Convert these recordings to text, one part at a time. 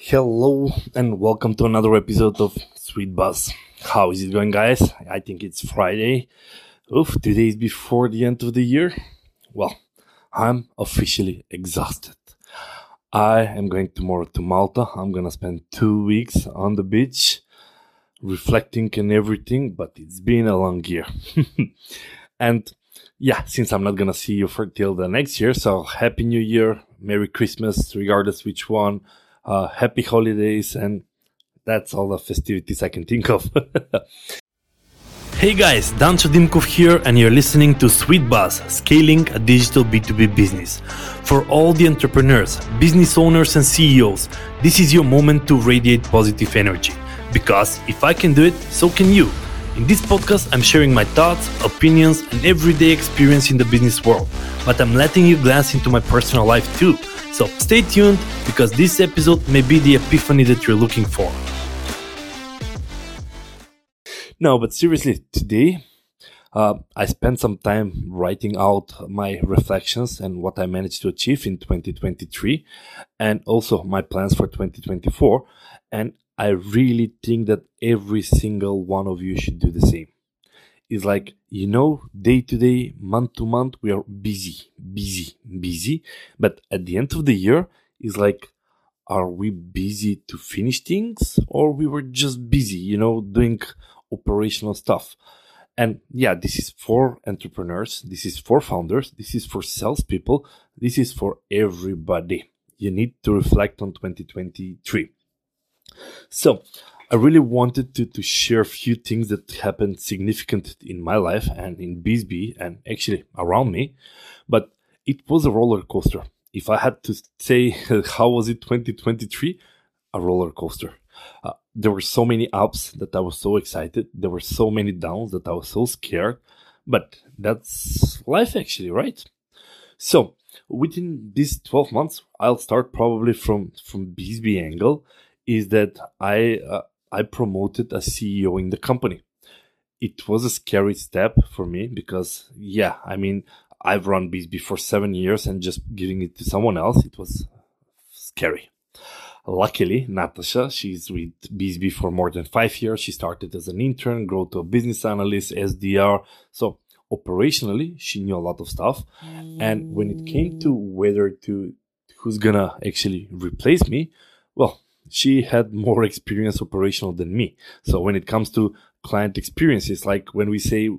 Hello and welcome to another episode of Sweet Buzz. How is it going, guys? I think it's Friday. Oof, two days before the end of the year. Well, I'm officially exhausted. I am going tomorrow to Malta. I'm gonna spend two weeks on the beach, reflecting and everything, but it's been a long year. and yeah, since I'm not gonna see you for till the next year, so happy new year, Merry Christmas, regardless which one uh, happy holidays, and that's all the festivities I can think of. hey guys, Dancho Dimkov here, and you're listening to Sweet Buzz, scaling a digital B2B business. For all the entrepreneurs, business owners, and CEOs, this is your moment to radiate positive energy. Because if I can do it, so can you. In this podcast, I'm sharing my thoughts, opinions, and everyday experience in the business world, but I'm letting you glance into my personal life too so stay tuned because this episode may be the epiphany that you're looking for. No, but seriously, today uh, I spent some time writing out my reflections and what I managed to achieve in 2023 and also my plans for 2024. And I really think that every single one of you should do the same is like you know day to day month to month we are busy busy busy. But at the end of the year is like are we busy to finish things or we were just busy you know doing operational stuff? And yeah this is for entrepreneurs this is for founders this is for salespeople this is for everybody. You need to reflect on 2023 so I really wanted to, to share a few things that happened significant in my life and in BizzBee and actually around me. But it was a roller coaster. If I had to say how was it 2023, a roller coaster. Uh, there were so many ups that I was so excited. There were so many downs that I was so scared. But that's life actually, right? So within these 12 months, I'll start probably from from BizzBee angle is that I uh, I promoted a CEO in the company. It was a scary step for me because, yeah, I mean, I've run BizzBee for seven years and just giving it to someone else, it was scary. Luckily, Natasha, she's with BizzBee for more than five years. She started as an intern, grew to a business analyst, SDR. So operationally, she knew a lot of stuff. And when it came to whether to who's gonna actually replace me, well, she had more experience operational than me. So when it comes to client experiences, like when we say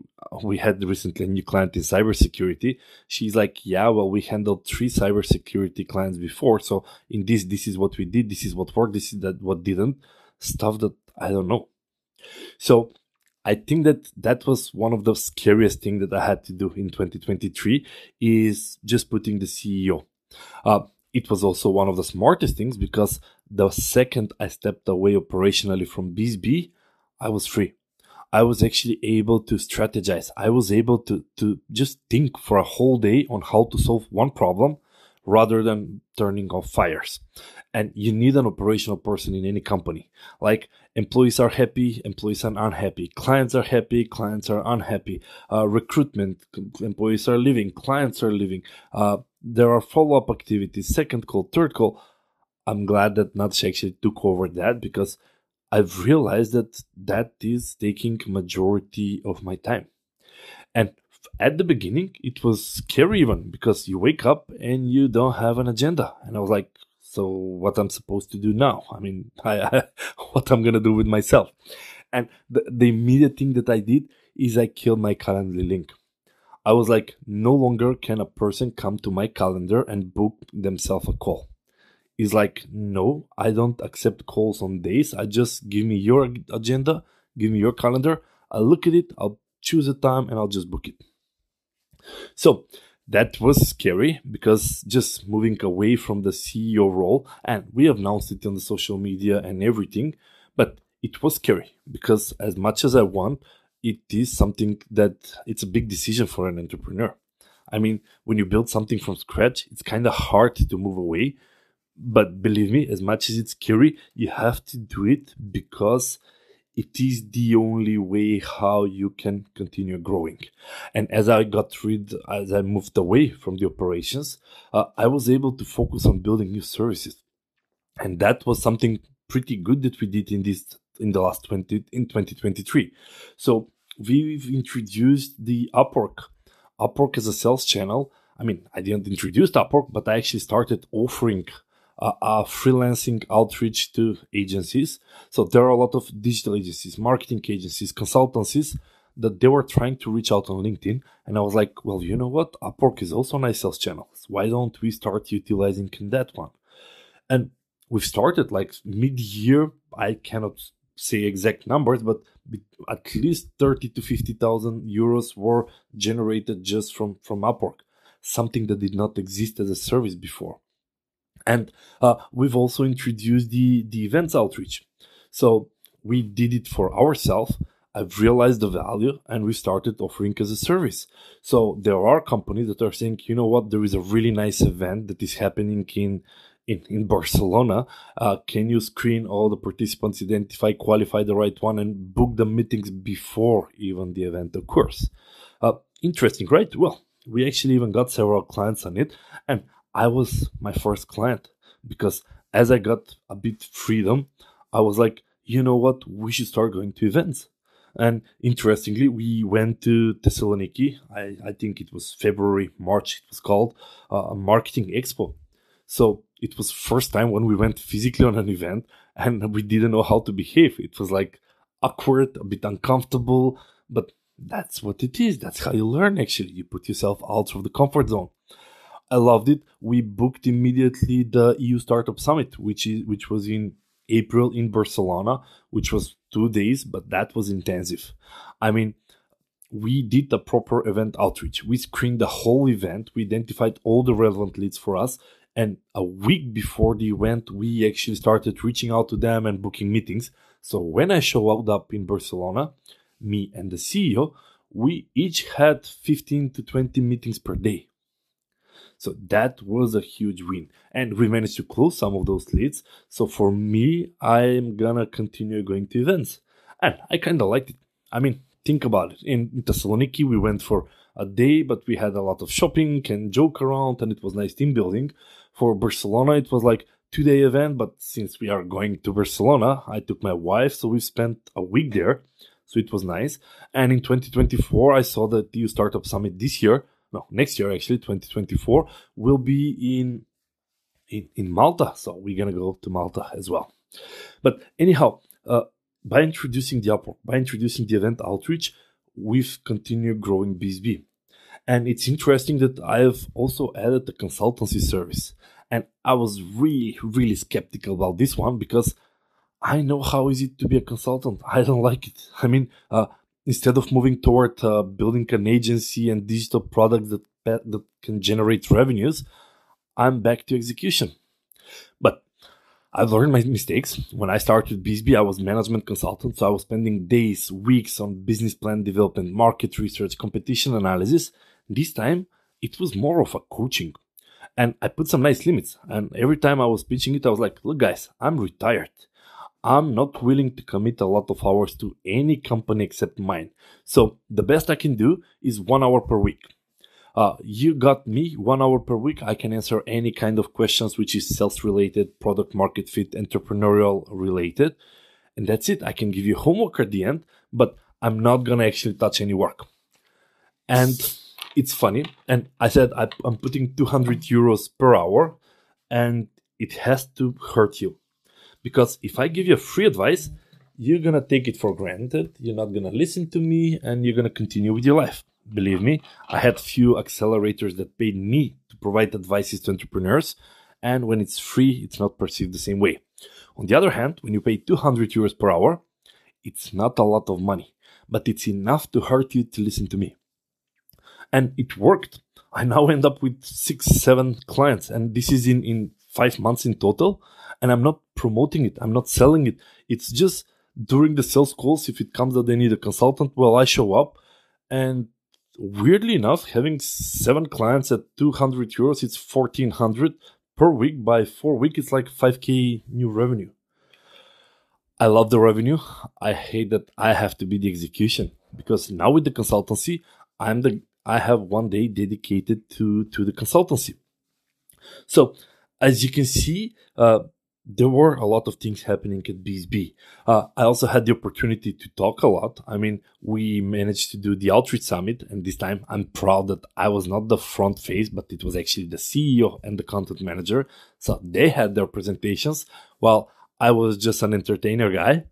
we had recently a new client in cybersecurity, she's like, yeah, well, we handled three cybersecurity clients before. So in this, this is what we did. This is what worked. This is that what didn't stuff that I don't know. So I think that that was one of the scariest things that I had to do in 2023 is just putting the CEO. Uh, it was also one of the smartest things because the second I stepped away operationally from BizzBee, I was free. I was actually able to strategize. I was able to, to just think for a whole day on how to solve one problem rather than turning off fires. And you need an operational person in any company. Like employees are happy, employees are unhappy, clients are happy, clients are unhappy. Uh, recruitment, employees are leaving, clients are leaving. Uh, there are follow up activities, second call, third call. I'm glad that Nats actually took over that because I've realized that that is taking majority of my time. And at the beginning, it was scary even because you wake up and you don't have an agenda. And I was like, so what I'm supposed to do now? I mean, I, I, what I'm gonna do with myself? And the, the immediate thing that I did is I killed my Calendly link. I was like, no longer can a person come to my calendar and book themselves a call. It's like, no, I don't accept calls on days. I just give me your agenda, give me your calendar. I'll look at it, I'll choose a time, and I'll just book it. So that was scary because just moving away from the CEO role, and we have announced it on the social media and everything, but it was scary because as much as I want, it is something that it's a big decision for an entrepreneur. I mean, when you build something from scratch, it's kind of hard to move away. But believe me, as much as it's scary, you have to do it because it is the only way how you can continue growing. And as I got rid, as I moved away from the operations, uh, I was able to focus on building new services. And that was something pretty good that we did in this in the last 20 in 2023. So we've introduced the Upwork. Upwork as a sales channel. I mean, I didn't introduce Upwork, but I actually started offering uh, uh, freelancing outreach to agencies. So there are a lot of digital agencies, marketing agencies, consultancies that they were trying to reach out on LinkedIn. And I was like, well, you know what? Upwork is also a nice sales channel. Why don't we start utilizing that one? And we've started like mid year. I cannot say exact numbers, but at least 30 to 50,000 euros were generated just from, from Upwork, something that did not exist as a service before. And uh, we've also introduced the, the events outreach. So we did it for ourselves. I've realized the value and we started offering as a service. So there are companies that are saying, you know what, there is a really nice event that is happening in in, in Barcelona. Uh, can you screen all the participants, identify, qualify the right one, and book the meetings before even the event occurs? Uh, interesting, right? Well, we actually even got several clients on it, and I was my first client because as I got a bit freedom, I was like, you know what, we should start going to events. And interestingly, we went to Thessaloniki. I, I think it was February, March. It was called uh, a marketing expo. So it was first time when we went physically on an event and we didn't know how to behave. It was like awkward, a bit uncomfortable, but that's what it is. That's how you learn. Actually, you put yourself out of the comfort zone. I loved it. We booked immediately the EU Startup Summit, which is which was in April in Barcelona, which was two days, but that was intensive. I mean, we did the proper event outreach. We screened the whole event. We identified all the relevant leads for us. And a week before the event, we actually started reaching out to them and booking meetings. So when I showed up in Barcelona, me and the CEO, we each had 15 to 20 meetings per day. So that was a huge win. And we managed to close some of those leads. So for me, I'm gonna continue going to events. And I kinda liked it. I mean, think about it. In Thessaloniki, we went for a day, but we had a lot of shopping and joke around, and it was nice team building. For Barcelona, it was like two day event, but since we are going to Barcelona, I took my wife, so we spent a week there. So it was nice. And in 2024, I saw the EU Startup Summit this year no, next year actually, 2024, will be in in, in Malta. So we're gonna go to Malta as well. But anyhow, uh, by introducing the Upwork, by introducing the event outreach, we've continued growing BizzBee. And it's interesting that I have also added the consultancy service. And I was really, really skeptical about this one because I know how is it to be a consultant. I don't like it. I mean, uh, instead of moving toward uh, building an agency and digital products that that can generate revenues, I'm back to execution. But I've learned my mistakes. When I started BizzBee, I was management consultant, so I was spending days, weeks on business plan development, market research, competition analysis. This time, it was more of a coaching. And I put some nice limits. And every time I was pitching it, I was like, look, guys, I'm retired. I'm not willing to commit a lot of hours to any company except mine. So the best I can do is one hour per week. Uh, you got me one hour per week. I can answer any kind of questions which is sales related, product market fit, entrepreneurial related. And that's it. I can give you homework at the end, but I'm not going to actually touch any work. And it's funny. And I said I'm putting 200 euros per hour and it has to hurt you because if I give you free advice, you're gonna take it for granted. You're not gonna listen to me, and you're gonna continue with your life. Believe me, I had few accelerators that paid me to provide advices to entrepreneurs, and when it's free, it's not perceived the same way. On the other hand, when you pay 200 euros per hour, it's not a lot of money, but it's enough to hurt you to listen to me. And it worked. I now end up with six, seven clients, and this is in, in five months in total and I'm not promoting it. I'm not selling it. It's just during the sales calls, if it comes that they need a consultant, well, I show up. And weirdly enough, having seven clients at 200 euros, it's 1400 per week. By four weeks, it's like 5k new revenue. I love the revenue. I hate that I have to be the execution because now with the consultancy, I'm the I have one day dedicated to to the consultancy. So as you can see, uh, there were a lot of things happening at BizzBee. Uh, I also had the opportunity to talk a lot. I mean, we managed to do the Outreach Summit, and this time I'm proud that I was not the front face, but it was actually the CEO and the content manager. So they had their presentations while I was just an entertainer guy.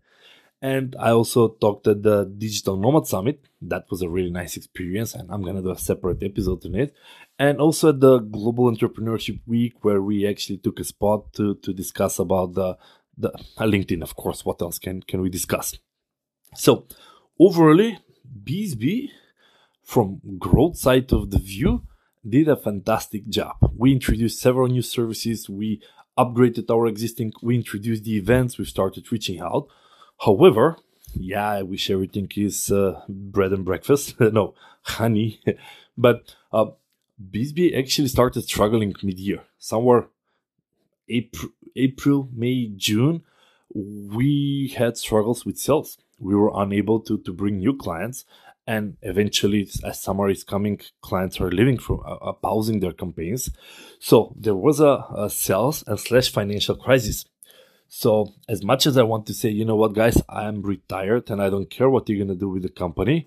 And I also talked at the Digital Nomad Summit. That was a really nice experience, and I'm gonna do a separate episode on it. And also at the Global Entrepreneurship Week, where we actually took a spot to to discuss about the the uh, LinkedIn, of course. What else can can we discuss? So overall, BizzBee from growth side of the view did a fantastic job. We introduced several new services. We upgraded our existing. We introduced the events. We started reaching out However, yeah, I wish everything is uh, bread and breakfast. no, honey. but uh, BizzBee actually started struggling mid-year, somewhere April, April, May, June. We had struggles with sales. We were unable to to bring new clients, and eventually, as summer is coming, clients are leaving from uh, uh pausing their campaigns. So there was a, a sales and slash financial crisis so, as much as I want to say, you know what, guys, I'm retired and I don't care what you're going to do with the company,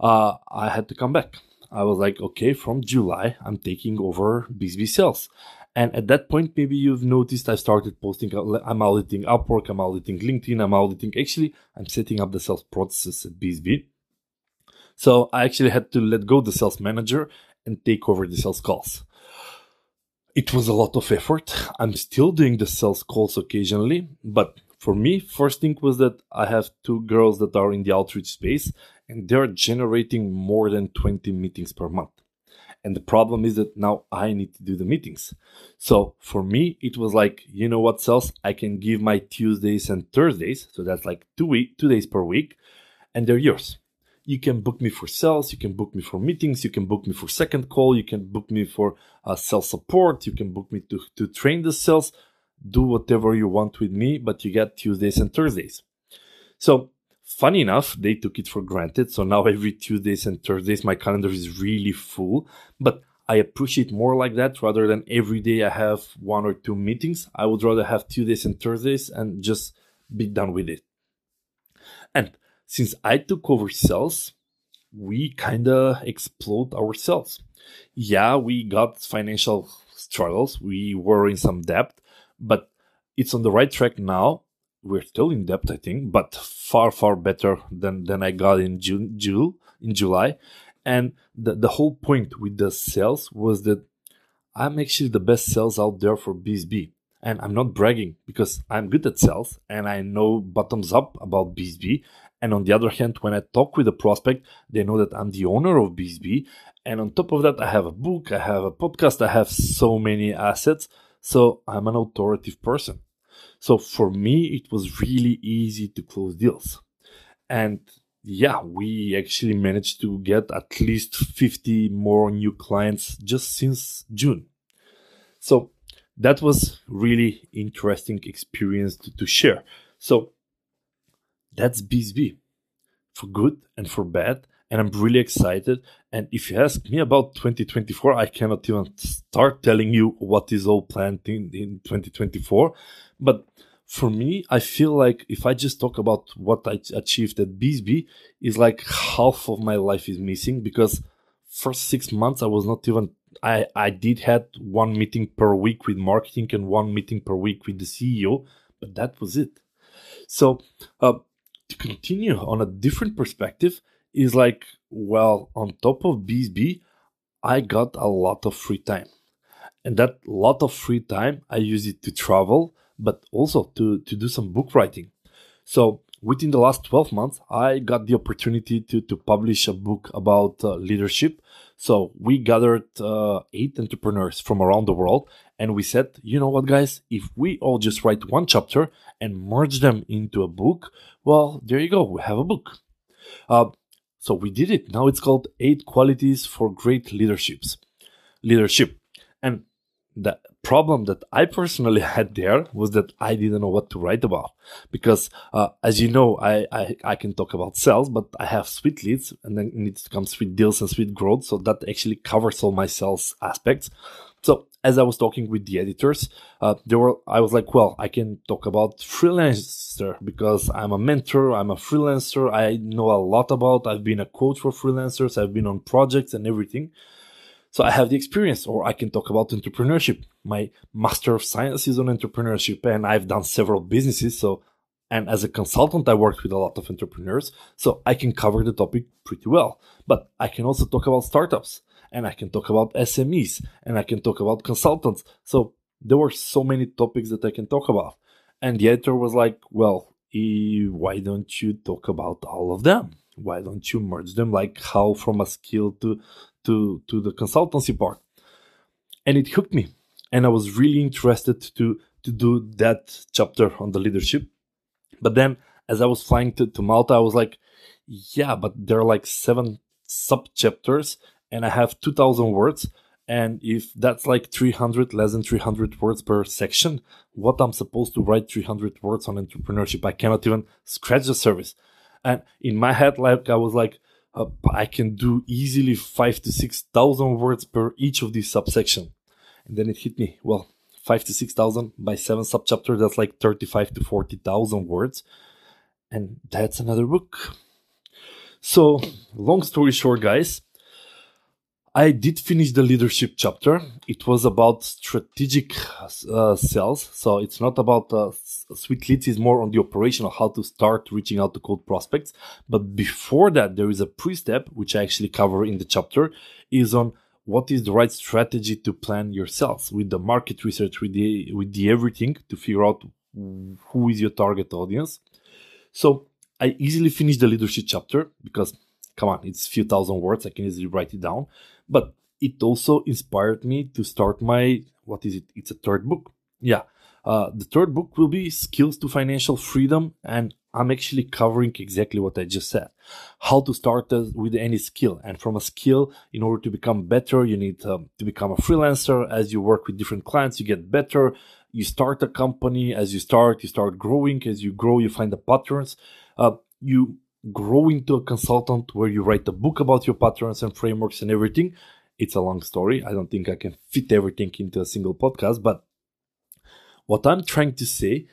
uh, I had to come back. I was like, okay, from July, I'm taking over BizzBee sales. And at that point, maybe you've noticed I started posting, I'm auditing Upwork, I'm auditing LinkedIn, I'm auditing, actually, I'm setting up the sales processes at BizzBee. So I actually had to let go the sales manager and take over the sales calls it was a lot of effort. I'm still doing the sales calls occasionally, but for me, first thing was that I have two girls that are in the outreach space and they're generating more than 20 meetings per month. And the problem is that now I need to do the meetings. So for me, it was like, you know what, sales? I can give my Tuesdays and Thursdays. So that's like two week, two days per week, and they're yours you can book me for sales, you can book me for meetings, you can book me for second call, you can book me for uh, sales support, you can book me to, to train the sales. Do whatever you want with me, but you get Tuesdays and Thursdays. So, funny enough, they took it for granted. So now every Tuesdays and Thursdays, my calendar is really full. But I appreciate more like that rather than every day I have one or two meetings. I would rather have Tuesdays and Thursdays and just be done with it. And since I took over sales, we kind of explode ourselves. Yeah, we got financial struggles. We were in some debt, but it's on the right track now. We're still in debt, I think, but far, far better than, than I got in June, June in July. And the, the whole point with the sales was that I'm actually the best sales out there for BizzBee. And I'm not bragging because I'm good at sales and I know bottoms up about BizzBee and on the other hand, when I talk with a prospect, they know that I'm the owner of BizzBee. And on top of that, I have a book, I have a podcast, I have so many assets. So I'm an authoritative person. So for me, it was really easy to close deals. And yeah, we actually managed to get at least 50 more new clients just since June. So that was really interesting experience to, to share. So that's BizzBee for good and for bad. And I'm really excited. And if you ask me about 2024, I cannot even start telling you what is all planned in, in 2024. But for me, I feel like if I just talk about what I achieved at BizzBee, is like half of my life is missing because first six months I was not even I, I did had one meeting per week with marketing and one meeting per week with the CEO, but that was it. So uh, continue on a different perspective is like, well, on top of BizzBee, I got a lot of free time. And that lot of free time, I use it to travel, but also to, to do some book writing. So within the last 12 months, I got the opportunity to, to publish a book about uh, leadership. So we gathered uh, eight entrepreneurs from around the world and we said, you know what, guys, if we all just write one chapter and merge them into a book, well, there you go, we have a book. Uh, so we did it. Now it's called Eight Qualities for Great Leaderships. Leadership. And the problem that I personally had there was that I didn't know what to write about because, uh, as you know, I, I, I can talk about sales, but I have sweet leads and then it needs to come sweet deals and sweet growth. So that actually covers all my sales aspects. So as I was talking with the editors, uh, they were, I was like, well, I can talk about freelancer because I'm a mentor. I'm a freelancer. I know a lot about, I've been a coach for freelancers. I've been on projects and everything. So I have the experience or I can talk about entrepreneurship. My master of science is on entrepreneurship and I've done several businesses. So, and as a consultant, I worked with a lot of entrepreneurs. So I can cover the topic pretty well, but I can also talk about startups and I can talk about SMEs and I can talk about consultants. So there were so many topics that I can talk about. And the editor was like, well, why don't you talk about all of them? Why don't you merge them like how from a skill to to to the consultancy part? And it hooked me. And I was really interested to to do that chapter on the leadership. But then as I was flying to, to Malta, I was like, yeah, but there are like seven sub chapters and I have 2000 words. And if that's like 300, less than 300 words per section, what I'm supposed to write 300 words on entrepreneurship, I cannot even scratch the surface. And in my head, like I was like, uh, I can do easily five to 6,000 words per each of these subsection. And then it hit me. Well, five to 6,000 by seven subchapter, that's like 35 to 40,000 words. And that's another book. So long story short, guys, I did finish the leadership chapter. It was about strategic uh, sales. So it's not about uh, sweet leads, it's more on the operational, how to start reaching out to cold prospects. But before that, there is a pre step, which I actually cover in the chapter, is on what is the right strategy to plan your sales with the market research, with the, with the everything to figure out who is your target audience. So I easily finished the leadership chapter because come on, it's a few thousand words. I can easily write it down. But it also inspired me to start my what is it? It's a third book. Yeah. Uh, the third book will be Skills to Financial Freedom, and I'm actually covering exactly what I just said. How to start with any skill. And from a skill, in order to become better, you need um, to become a freelancer. As you work with different clients, you get better. You start a company. As you start, you start growing. As you grow, you find the patterns. Uh, you grow into a consultant where you write a book about your patterns and frameworks and everything. It's a long story. I don't think I can fit everything into a single podcast, but what I'm trying to say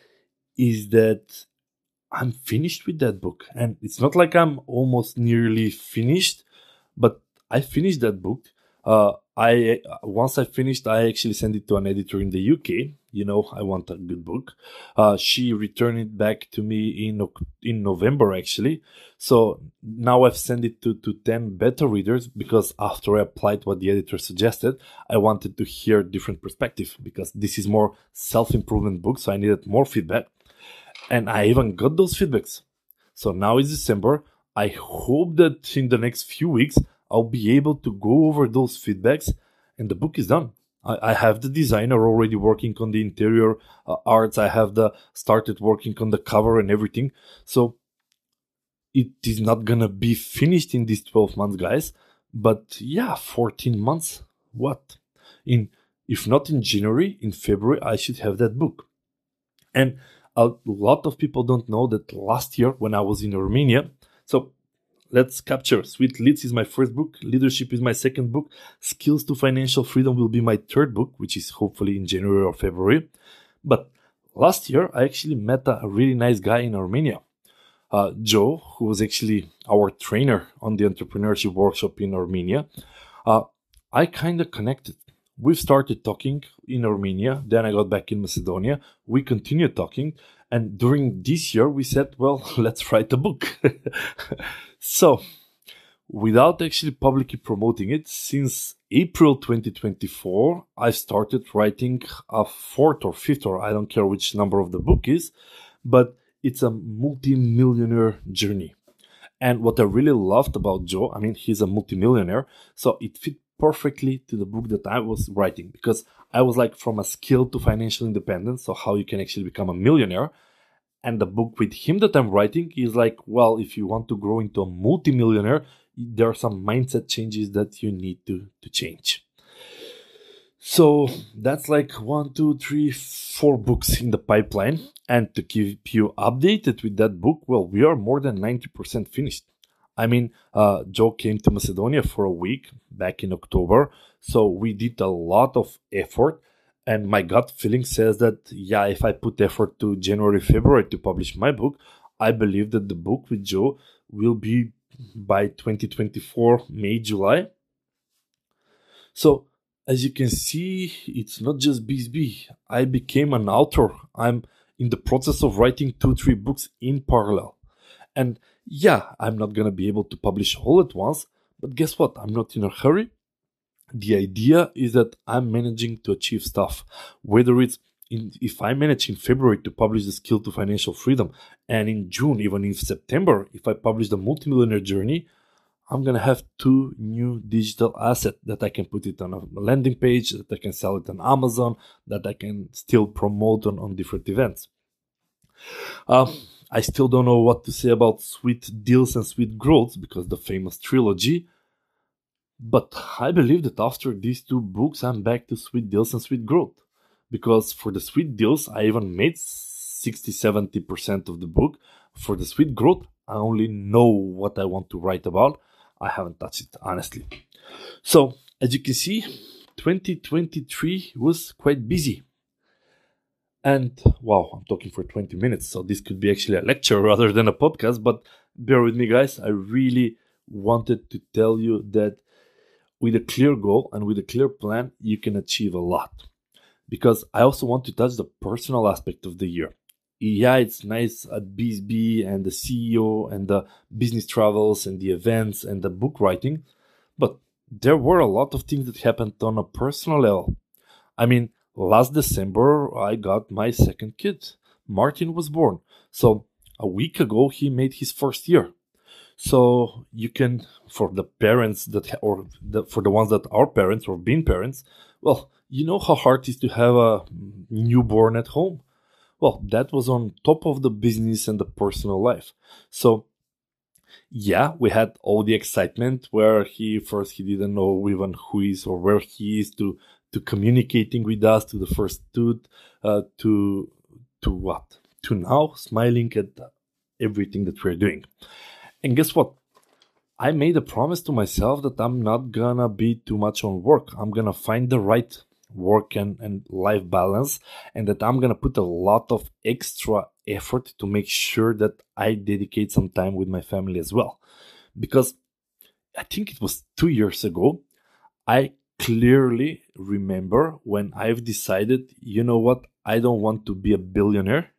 is that I'm finished with that book. And it's not like I'm almost nearly finished, but I finished that book. Uh, I once I finished, I actually sent it to an editor in the UK. You know, I want a good book. Uh, she returned it back to me in in November actually. So now I've sent it to to ten beta readers because after I applied what the editor suggested, I wanted to hear different perspective because this is more self improvement book, so I needed more feedback, and I even got those feedbacks. So now it's December. I hope that in the next few weeks I'll be able to go over those feedbacks and the book is done. I, I have the designer already working on the interior uh, arts. I have the started working on the cover and everything. So it is not gonna be finished in these 12 months, guys. But yeah, 14 months. What? In if not in January, in February, I should have that book. And a lot of people don't know that last year when I was in Armenia, so let's capture. Sweet Leads is my first book. Leadership is my second book. Skills to Financial Freedom will be my third book, which is hopefully in January or February. But last year, I actually met a really nice guy in Armenia, uh, Joe, who was actually our trainer on the entrepreneurship workshop in Armenia. Uh, I kind of connected. We've started talking in Armenia. Then I got back in Macedonia. We continued talking. And during this year, we said, well, let's write a book. so, without actually publicly promoting it, since April 2024, I started writing a fourth or fifth, or I don't care which number of the book is, but it's a multi-millionaire journey. And what I really loved about Joe, I mean, he's a multimillionaire, so it fit perfectly to the book that I was writing because I was like from a skill to financial independence, so how you can actually become a millionaire. And the book with him that I'm writing is like, well, if you want to grow into a multimillionaire, there are some mindset changes that you need to, to change. So that's like one, two, three, four books in the pipeline. And to keep you updated with that book, well, we are more than 90% finished. I mean, uh, Joe came to Macedonia for a week back in October. So we did a lot of effort. And my gut feeling says that, yeah, if I put effort to January, February to publish my book, I believe that the book with Joe will be by 2024, May, July. So as you can see, it's not just BizzBee. I became an author. I'm in the process of writing two, three books in parallel. And yeah, I'm not gonna be able to publish all at once, but guess what? I'm not in a hurry. The idea is that I'm managing to achieve stuff, whether it's in, if I manage in February to publish the skill to financial freedom, and in June, even in September, if I publish the multimillionaire journey, I'm gonna have two new digital assets that I can put it on a landing page, that I can sell it on Amazon, that I can still promote on, on different events. Uh, I still don't know what to say about sweet deals and sweet growth because the famous trilogy. But I believe that after these two books, I'm back to sweet deals and sweet growth. Because for the sweet deals, I even made 60 70% of the book. For the sweet growth, I only know what I want to write about I haven't touched it honestly. So, as you can see, 2023 was quite busy. And wow, I'm talking for 20 minutes, so this could be actually a lecture rather than a podcast, but bear with me, guys. I really wanted to tell you that with a clear goal and with a clear plan, you can achieve a lot. Because I also want to touch the personal aspect of the year yeah, it's nice at BizzBee and the CEO and the business travels and the events and the book writing, but there were a lot of things that happened on a personal level. I mean, last December, I got my second kid. Martin was born. So a week ago, he made his first year. So you can, for the parents that, or the, for the ones that are parents or been parents, well, you know how hard it is to have a newborn at home well, that was on top of the business and the personal life. So, yeah, we had all the excitement where he first he didn't know even who is or where he is to to communicating with us to the first dude uh, to to what to now smiling at everything that we're doing. And guess what? I made a promise to myself that I'm not gonna be too much on work. I'm gonna find the right work and, and life balance and that i'm to put a lot of extra effort to make sure that i dedicate some time with my family as well because i think it was two years ago i clearly remember when i've decided you know what i don't want to be a billionaire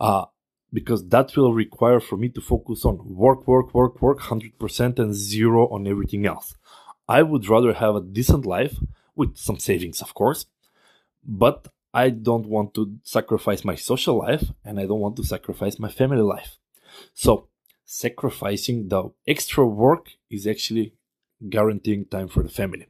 uh, because that will require for me to focus on work work work work 100% and zero on everything else i would rather have a decent life with some savings, of course. But I don't want to sacrifice my social life and I don't want to sacrifice my family life. So, sacrificing the extra work is actually guaranteeing time for the family.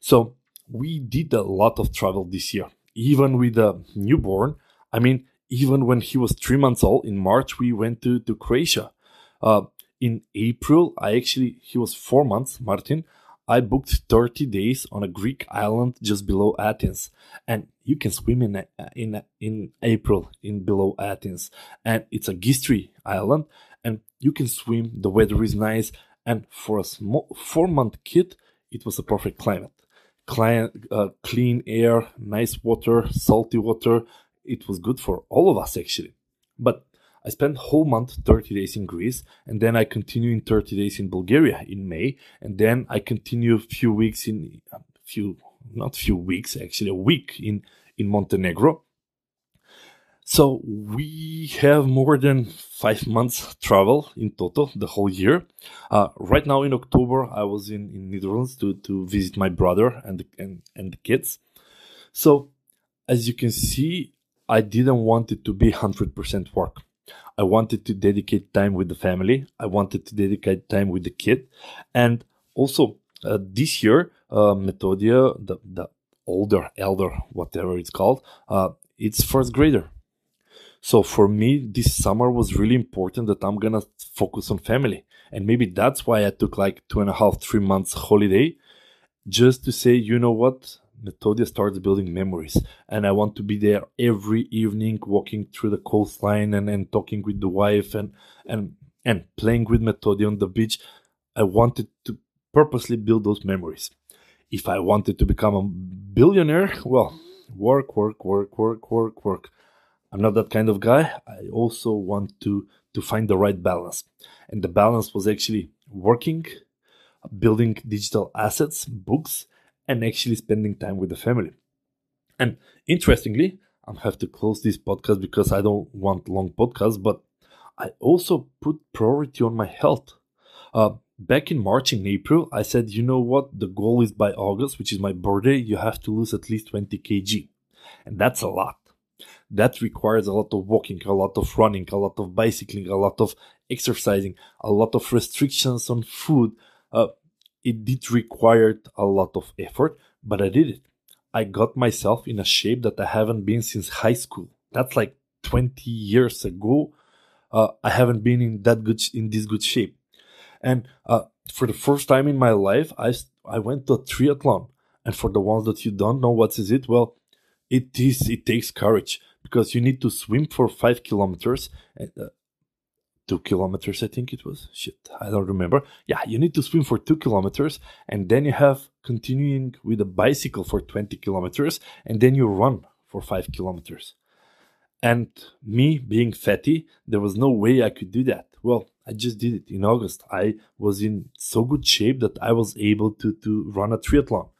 So, we did a lot of travel this year, even with a newborn. I mean, even when he was three months old in March, we went to, to Croatia. Uh, in April, I actually, he was four months, Martin. I booked 30 days on a Greek island just below Athens, and you can swim in in in April in below Athens, and it's Agistri island, and you can swim. The weather is nice, and for a small four month kid, it was a perfect climate. Client, uh, clean air, nice water, salty water. It was good for all of us actually, but I spent whole month 30 days in Greece and then I continue in 30 days in Bulgaria in May and then I continue a few weeks in a few not few weeks actually a week in in Montenegro. So we have more than five months travel in total the whole year. Uh, right now in October I was in in Netherlands to to visit my brother and and and the kids. So as you can see, I didn't want it to be 100% work. I wanted to dedicate time with the family. I wanted to dedicate time with the kid. And also, uh, this year, uh, Metodia, the, the older, elder, whatever it's called, uh, it's first grader. So for me, this summer was really important that I'm gonna focus on family. And maybe that's why I took like two and a half, three months holiday just to say, you know what? Metodia starts building memories. And I want to be there every evening, walking through the coastline and, and talking with the wife and, and and playing with Metodia on the beach, I wanted to purposely build those memories. If I wanted to become a billionaire, well, work, work, work, work, work, work. I'm not that kind of guy. I also want to to find the right balance. And the balance was actually working, building digital assets, books, and actually spending time with the family. And interestingly, I have to close this podcast because I don't want long podcasts, but I also put priority on my health. Uh, back in March and April, I said, you know what? The goal is by August, which is my birthday, you have to lose at least 20 kg. And that's a lot. That requires a lot of walking, a lot of running, a lot of bicycling, a lot of exercising, a lot of restrictions on food. Uh, it did require a lot of effort, but I did it. I got myself in a shape that I haven't been since high school. That's like 20 years ago. Uh, I haven't been in that good in this good shape. And uh, for the first time in my life, I I went to a triathlon. And for the ones that you don't know what is it, well, it is it takes courage because you need to swim for five kilometers. And, uh, two kilometers, I think it was. Shit, I don't remember. Yeah, you need to swim for two kilometers, and then you have continuing with a bicycle for 20 kilometers, and then you run for five kilometers. And me being fatty, there was no way I could do that. Well, I just did it in August. I was in so good shape that I was able to, to run a triathlon.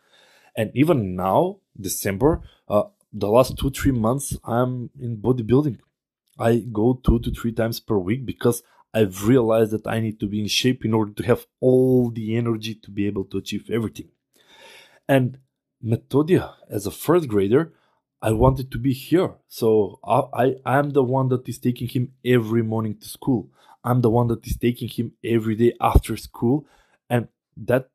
And even now, December, uh, the last two, three months, I'm in bodybuilding. I go two to three times per week because I've realized that I need to be in shape in order to have all the energy to be able to achieve everything. And Metodia as a first grader, I wanted to be here. So I, I am the one that is taking him every morning to school. I'm the one that is taking him every day after school. And that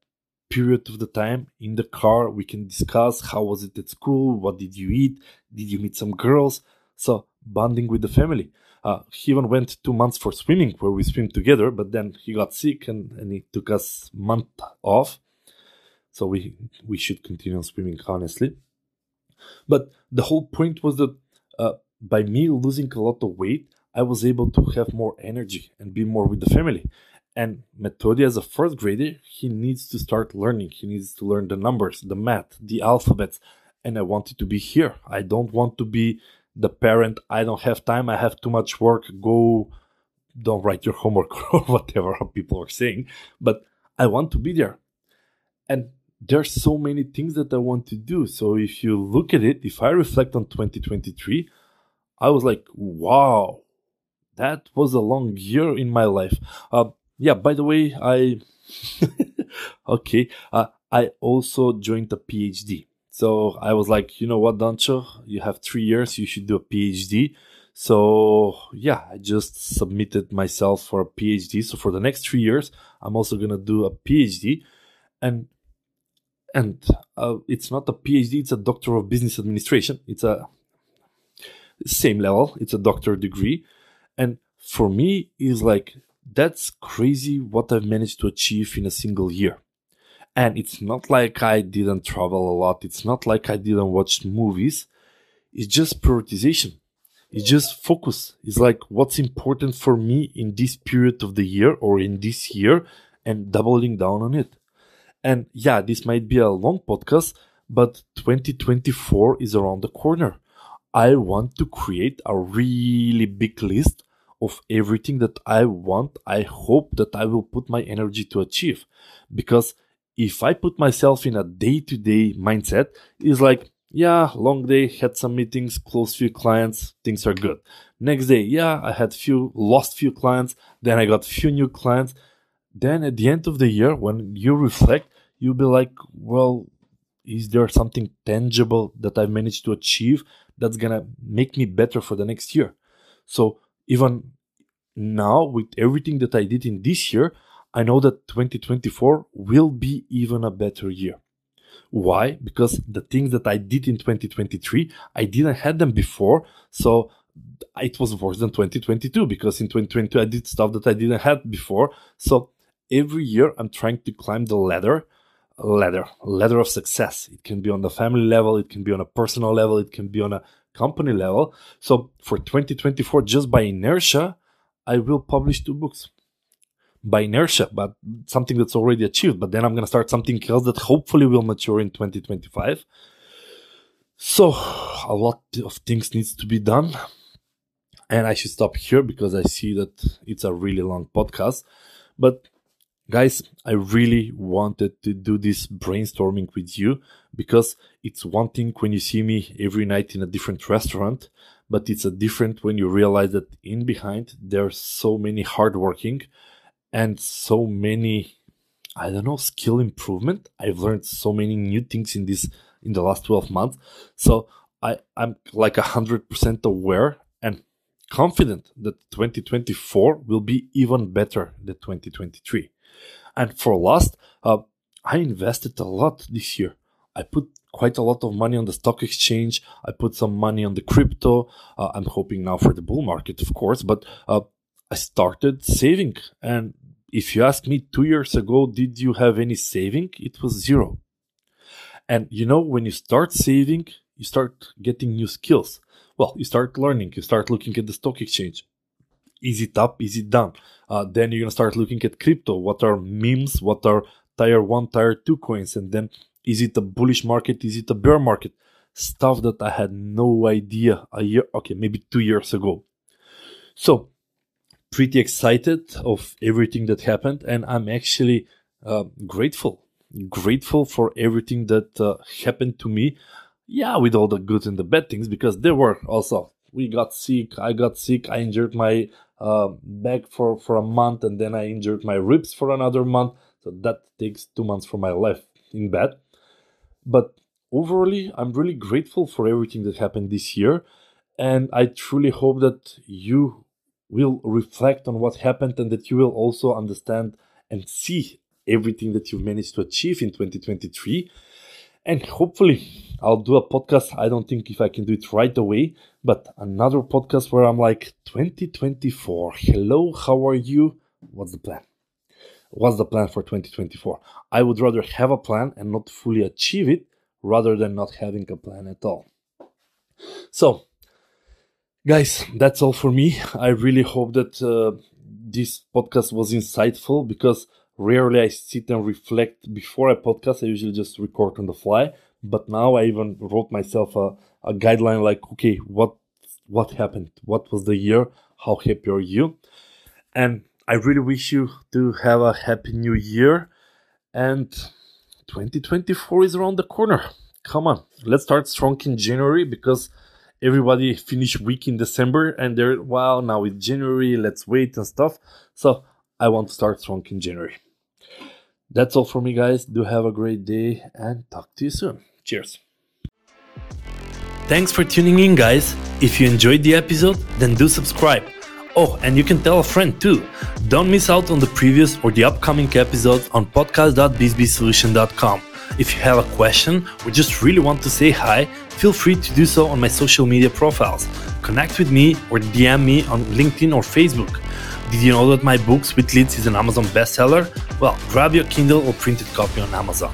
period of the time in the car, we can discuss how was it at school? What did you eat? Did you meet some girls? So bonding with the family. Uh, he even went two months for swimming where we swim together, but then he got sick and, and he took us month off. So we we should continue swimming honestly. But the whole point was that uh, by me losing a lot of weight, I was able to have more energy and be more with the family. And Metodia, as a fourth grader, he needs to start learning. He needs to learn the numbers, the math, the alphabets. And I wanted to be here. I don't want to be the parent, I don't have time, I have too much work, go, don't write your homework or whatever people are saying. But I want to be there. And there's so many things that I want to do. So if you look at it, if I reflect on 2023, I was like, wow, that was a long year in my life. Uh, yeah, by the way, I, okay, uh, I also joined a PhD. So I was like, you know what, Dancho, you have three years, you should do a PhD. So yeah, I just submitted myself for a PhD. So for the next three years, I'm also gonna do a PhD, and and uh, it's not a PhD; it's a Doctor of Business Administration. It's a same level. It's a doctor degree, and for me, is like that's crazy what I've managed to achieve in a single year. And it's not like I didn't travel a lot. It's not like I didn't watch movies. It's just prioritization. It's just focus. It's like what's important for me in this period of the year or in this year and doubling down on it. And yeah, this might be a long podcast, but 2024 is around the corner. I want to create a really big list of everything that I want, I hope that I will put my energy to achieve. Because if I put myself in a day to day mindset, it's like, yeah, long day, had some meetings, closed few clients, things are good. Next day, yeah, I had few, lost few clients, then I got few new clients. Then at the end of the year, when you reflect, you'll be like, well, is there something tangible that I've managed to achieve that's gonna make me better for the next year? So even now, with everything that I did in this year, I know that 2024 will be even a better year. Why? Because the things that I did in 2023, I didn't have them before. So it was worse than 2022 because in 2022 I did stuff that I didn't have before. So every year I'm trying to climb the ladder, ladder, ladder of success. It can be on the family level, it can be on a personal level, it can be on a company level. So for 2024, just by inertia, I will publish two books. by inertia, but something that's already achieved. But then I'm going to start something else that hopefully will mature in 2025. So a lot of things needs to be done. And I should stop here because I see that it's a really long podcast. But guys, I really wanted to do this brainstorming with you because it's one thing when you see me every night in a different restaurant, but it's a different when you realize that in behind there's so many hardworking and so many I don't know skill improvement. I've learned so many new things in this in the last 12 months. So I, I'm like a hundred percent aware and confident that 2024 will be even better than 2023. And for last, uh, I invested a lot this year. I put quite a lot of money on the stock exchange. I put some money on the crypto. Uh, I'm hoping now for the bull market, of course, but uh, I started saving. And if you ask me two years ago, did you have any saving? It was zero. And you know, when you start saving, you start getting new skills. Well, you start learning, you start looking at the stock exchange. Is it up? Is it down? Uh, then you're gonna start looking at crypto. What are memes? What are tier one, tier two coins? And then is it a bullish market? Is it a bear market? Stuff that I had no idea a year, okay, maybe two years ago. So, pretty excited of everything that happened, and I'm actually uh, grateful, grateful for everything that uh, happened to me. Yeah, with all the good and the bad things, because there were also we got sick. I got sick. I injured my uh, back for, for a month and then I injured my ribs for another month. So that takes two months for my life in bed. But overall, I'm really grateful for everything that happened this year. And I truly hope that you will reflect on what happened and that you will also understand and see everything that you've managed to achieve in 2023 and hopefully I'll do a podcast. I don't think if I can do it right away, but another podcast where I'm like 2024. Hello, how are you? What's the plan? What's the plan for 2024? I would rather have a plan and not fully achieve it rather than not having a plan at all. So, guys, that's all for me. I really hope that uh, this podcast was insightful because Rarely I sit and reflect before a podcast. I usually just record on the fly. But now I even wrote myself a, a guideline like, okay, what what happened? What was the year? How happy are you? And I really wish you to have a happy new year. And 2024 is around the corner. Come on, let's start strong in January because everybody finish week in December and they're wow now it's January, let's wait and stuff. So I want to start strong in January. That's all for me, guys. Do have a great day and talk to you soon. Cheers. Thanks for tuning in, guys. If you enjoyed the episode, then do subscribe. Oh, and you can tell a friend too. Don't miss out on the previous or the upcoming episodes on podcast.bizzbeesolutions.com. If you have a question or just really want to say hi, feel free to do so on my social media profiles. Connect with me or DM me on LinkedIn or Facebook. Did you know that my book Sweet Leads is an Amazon bestseller? Well, grab your Kindle or printed copy on Amazon.